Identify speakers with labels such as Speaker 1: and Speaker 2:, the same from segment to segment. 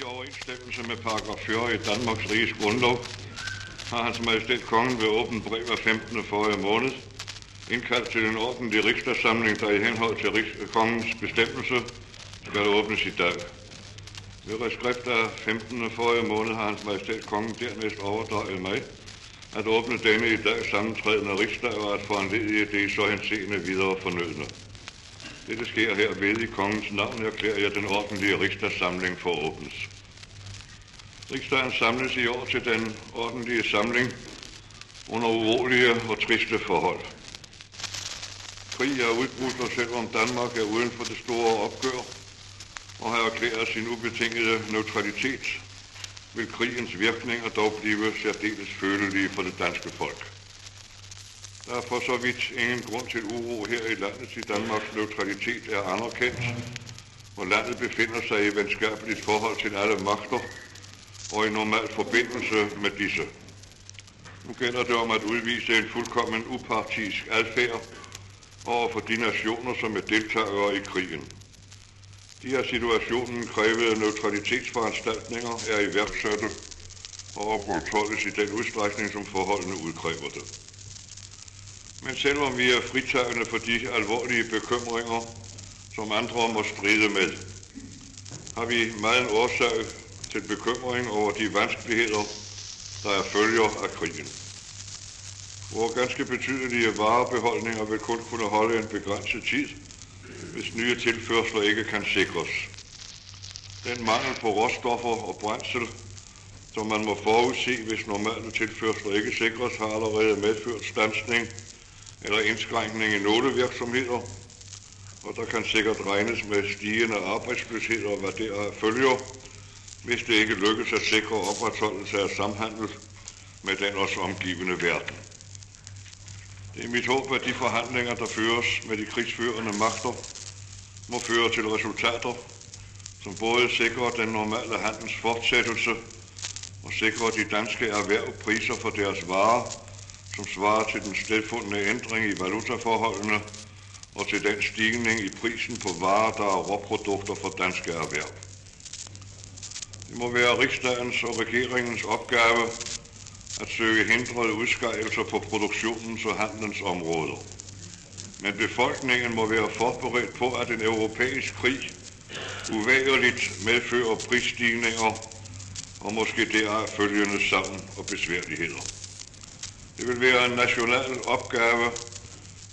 Speaker 1: I overensstemmelse med paragraf 40 i Danmarks Riges Grundlov har hans majestæt kongen ved åben brev af 15. forrige måned indkaldt til en ordentlig riksdagssamling, der i henhold til Rigs- kongens bestemmelse skal åbnes i dag. Ved reskrift af 15. forrige måned har hans majestæt kongen dernæst overdraget mig at åbne denne i dag sammentrædende rigsdag og at foranledige det i så henseende videre fornødne. Dette sker her ved i kongens navn erklærer jeg den ordentlige rigsdagssamling for åbnes. Riksdagen samles i år til den ordentlige samling under urolige og triste forhold. Krig er udbrudt, og selvom Danmark er uden for det store opgør og har erklæret sin ubetingede neutralitet, vil krigens virkninger dog blive særdeles følelige for det danske folk. Der er for så vidt ingen grund til uro her i landet, til Danmarks neutralitet er anerkendt, og landet befinder sig i venskabeligt forhold til alle magter og i normal forbindelse med disse. Nu gælder det om at udvise en fuldkommen upartisk adfærd over for de nationer, som er deltagere i krigen. De her situationen krævede neutralitetsforanstaltninger er iværksatte og opretholdes i den udstrækning, som forholdene udkræver det. Men selvom vi er fritagende for de alvorlige bekymringer, som andre må stride med, har vi meget årsag til bekymring over de vanskeligheder, der er følger af krigen. Vores ganske betydelige varebeholdninger vil kun kunne holde en begrænset tid, hvis nye tilførsler ikke kan sikres. Den mangel på råstoffer og brændsel, som man må forudse, hvis normale tilførsler ikke sikres, har allerede medført stansning eller indskrænkning i nogle virksomheder, og der kan sikkert regnes med stigende arbejdsløshed og hvad der følger, hvis det ikke lykkes at sikre opretholdelse af samhandel med den os omgivende verden. Det er mit håb, at de forhandlinger, der føres med de krigsførende magter, må føre til resultater, som både sikrer den normale handels fortsættelse og sikrer de danske erhverv priser for deres varer, som svarer til den stedfundne ændring i valutaforholdene og til den stigning i prisen på varer, der er råprodukter for danske erhverv. Det må være riksdagens og regeringens opgave at søge hindrede udskejelser på produktionens og handelens områder. Men befolkningen må være forberedt på, at en europæisk krig uvægerligt medfører prisstigninger og måske deraf følgende savn og besværligheder. Det vil være en national opgave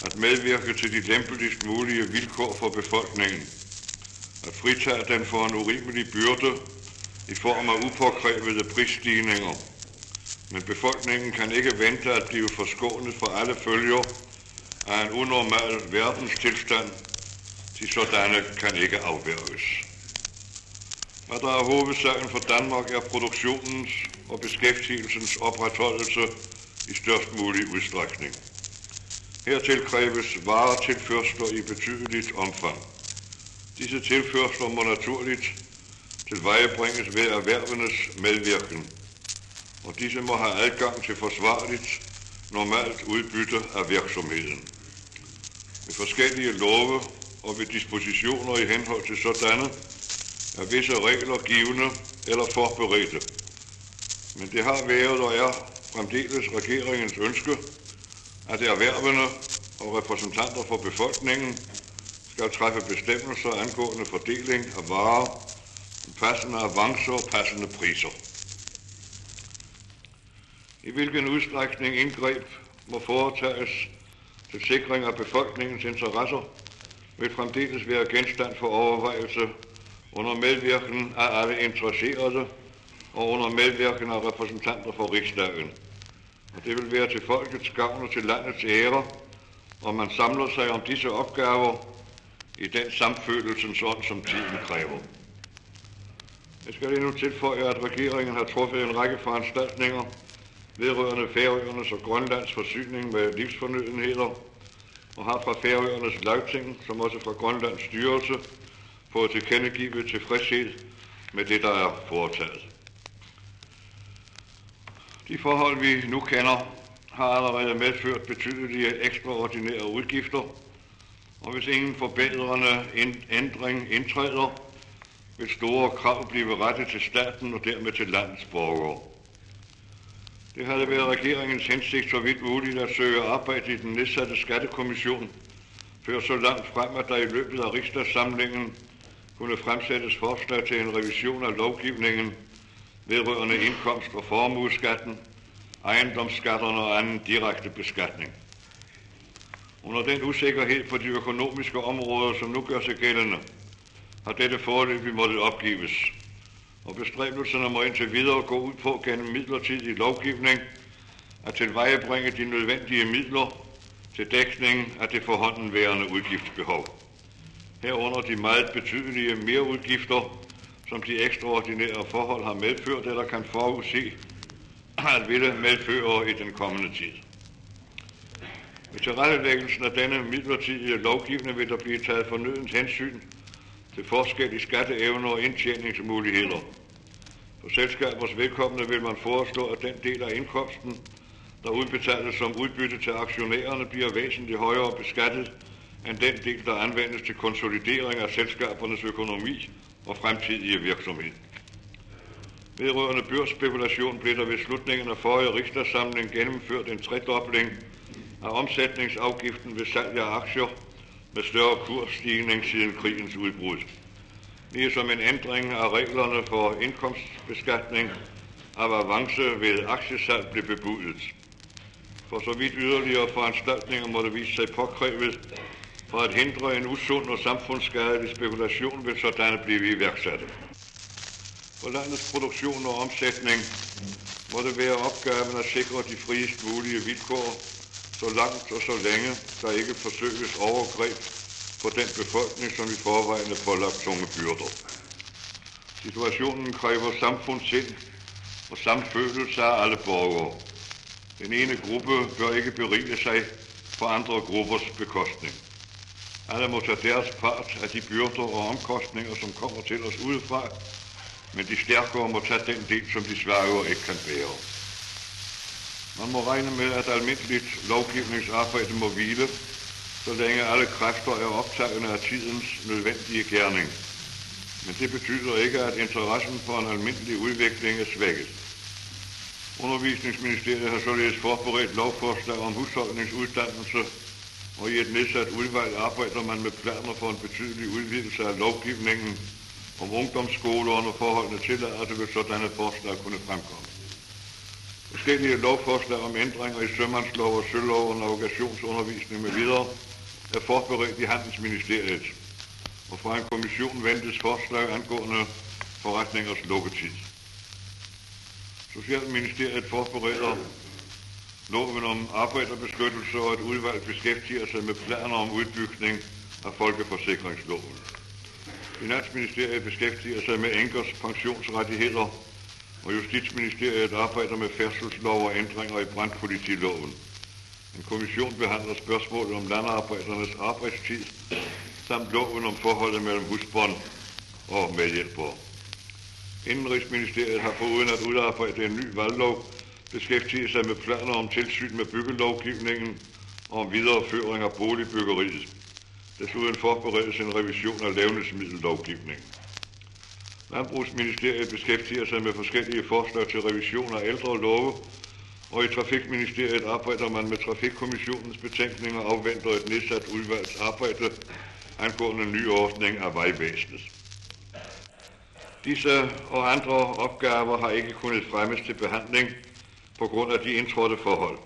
Speaker 1: at medvirke til de lempeligst mulige vilkår for befolkningen, at fritage den for en urimelig byrde i form af upåkrævede prisstigninger. Men befolkningen kan ikke vente at blive forskånet for alle følger af en unormal verdenstilstand, De sådanne kan ikke afværges. Hvad der er hovedsagen for Danmark er produktionens og beskæftigelsens opretholdelse i størst mulig udstrækning. Hertil kræves varetilførsler i betydeligt omfang. Disse tilførsler må naturligt tilvejebringes ved erhvervenes medvirken, og disse må have adgang til forsvarligt, normalt udbytte af virksomheden. Med forskellige love og ved dispositioner i henhold til sådanne er visse regler givende eller forberedte. Men det har været og er fremdeles regeringens ønske, at erhvervene og repræsentanter for befolkningen skal træffe bestemmelser angående fordeling af varer, passende avancer og passende priser. I hvilken udstrækning indgreb må foretages til sikring af befolkningens interesser, vil fremdeles være genstand for overvejelse under medvirken af alle interesserede og under medvirken af repræsentanter for riksdagen. Og det vil være til folkets gavn og til landets ære, og man samler sig om disse opgaver i den samfølelsens ånd, som tiden kræver. Jeg skal endnu tilføje, at regeringen har truffet en række foranstaltninger vedrørende Færøernes og Grønlands forsyning med livsfornødenheder, og har fra Færøernes lagting, som også fra Grønlands styrelse, fået tilkendegivet tilfredshed med det, der er foretaget. De forhold, vi nu kender, har allerede medført betydelige ekstraordinære udgifter, og hvis ingen forbedrende ændring indtræder, vil store krav blive rettet til staten og dermed til landets borgere. Det havde været regeringens hensigt så vidt muligt at søge arbejde i den nedsatte skattekommission, før så langt frem, at der i løbet af rigsdagssamlingen kunne fremsættes forslag til en revision af lovgivningen vedrørende indkomst- og formueskatten, ejendomsskatterne og anden direkte beskatning. Under den usikkerhed på de økonomiske områder, som nu gør sig gældende, har dette forløb måttet opgives, og bestræbelserne må indtil videre gå ud på gennem midlertidig lovgivning at tilvejebringe de nødvendige midler til dækning af det forhåndenværende udgiftsbehov. Herunder de meget betydelige mereudgifter, som de ekstraordinære forhold har medført eller kan forudse at ville medføre i den kommende tid. Ved tilrettelæggelsen af denne midlertidige lovgivning vil der blive taget fornødent hensyn til forskellige skatteevner og indtjeningsmuligheder. For selskabers vedkommende vil man foreslå, at den del af indkomsten, der udbetales som udbytte til aktionærerne, bliver væsentligt højere beskattet end den del, der anvendes til konsolidering af selskabernes økonomi og fremtidige virksomhed. Vedrørende børsspekulation blev der ved slutningen af forrige rigsdagssamling gennemført en tredobling af omsætningsafgiften ved salg af aktier med større kursstigning siden krigens udbrud. Ligesom en ændring af reglerne for indkomstbeskatning af avance ved aktiesalg blev bebudet. For så vidt yderligere foranstaltninger måtte vise sig påkrævet for at hindre en usund og samfundsskadelig spekulation vil sådanne blive iværksatte. For landets produktion og omsætning må det være opgaven at sikre de friest mulige vilkår, så langt og så længe der ikke forsøges overgreb på den befolkning, som i forvejen er pålagt tunge byrder. Situationen kræver samfundssind og samfølelse af alle borgere. Den ene gruppe bør ikke berige sig på andre gruppers bekostning. Alle må tage deres part af de byrder og omkostninger, som kommer til os udefra, men de stærkere må tage den del, som de svagere ikke kan bære. Man må regne med, at almindeligt lovgivningsarbejde må hvile, så længe alle kræfter er optagende af tidens nødvendige gerning. Men det betyder ikke, at interessen for en almindelig udvikling er svækket. Undervisningsministeriet har således forberedt lovforslag om husholdningsuddannelse, og i et nedsat udvalg arbejder man med planer for en betydelig udvidelse af lovgivningen om ungdomsskolerne og forholdene tillader det vil sådanne forslag kunne fremkomme. Forskellige lovforslag om ændringer i sømandslov og sølov og navigationsundervisning med videre er forberedt i Handelsministeriet, og fra en kommission ventes forslag angående forretningers lukketid. Socialministeriet forbereder loven om arbejderbeskyttelse og et udvalg beskæftiger sig med planer om udbygning af folkeforsikringsloven. Finansministeriet beskæftiger sig med enkers pensionsrettigheder, og Justitsministeriet arbejder med færdselslov og ændringer i brandpolitiloven. En kommission behandler spørgsmålet om landarbejdernes arbejdstid, samt loven om forholdet mellem husbånd og medhjælpere. Indenrigsministeriet har foruden at udarbejde en ny valglov, beskæftige sig med planer om tilsyn med byggelovgivningen og om videreføring af boligbyggeriet. Desuden forberedes en revision af levnedsmiddellovgivningen. Landbrugsministeriet beskæftiger sig med forskellige forslag til revision af ældre love, og i Trafikministeriet arbejder man med Trafikkommissionens betænkning og afventer et nedsat udvalgs arbejde angående ny ordning af vejvæsenet. Disse og andre opgaver har ikke kunnet fremmes til behandling på grund af de indtrådte forhold.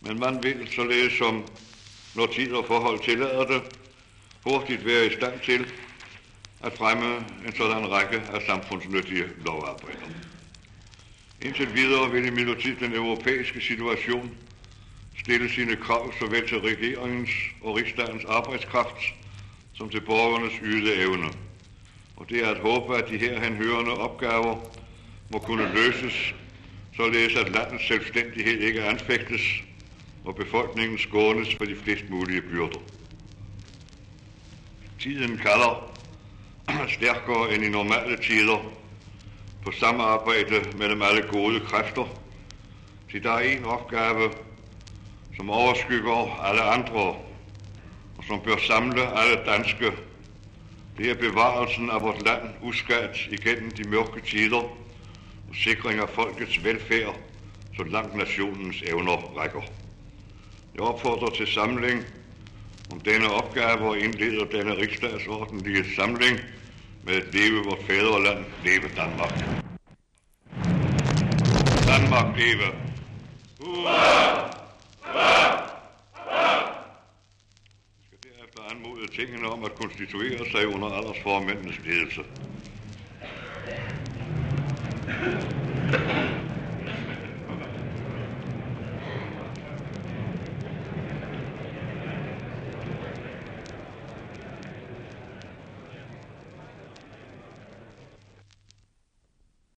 Speaker 1: Men man vil således som når tid og forhold tillader det, hurtigt være i stand til at fremme en sådan række af samfundsnyttige lovarbejder. Indtil videre vil imidlertid den europæiske situation stille sine krav såvel til regeringens og riksdagens arbejdskraft som til borgernes yde evne. Og det er at håbe, at de her henhørende opgaver må kunne løses, således at landets selvstændighed ikke anfægtes og befolkningen skånes for de flest mulige byrder. Tiden kalder stærkere end i normale tider på samarbejde mellem alle gode kræfter, til der er en opgave, som overskygger alle andre, og som bør samle alle danske, Det er bevarelsen af vort land uskadt igennem de mørke tider sikring af folkets velfærd, så langt nationens evner rækker. Jeg opfordrer til samling om denne opgave og indleder denne riksdagsordentlige samling med at leve vort fædreland, leve Danmark. Danmark leve. Hurra! skal derefter anmode tingene om at konstituere sig under aldersformændenes ledelse. ハハハハ!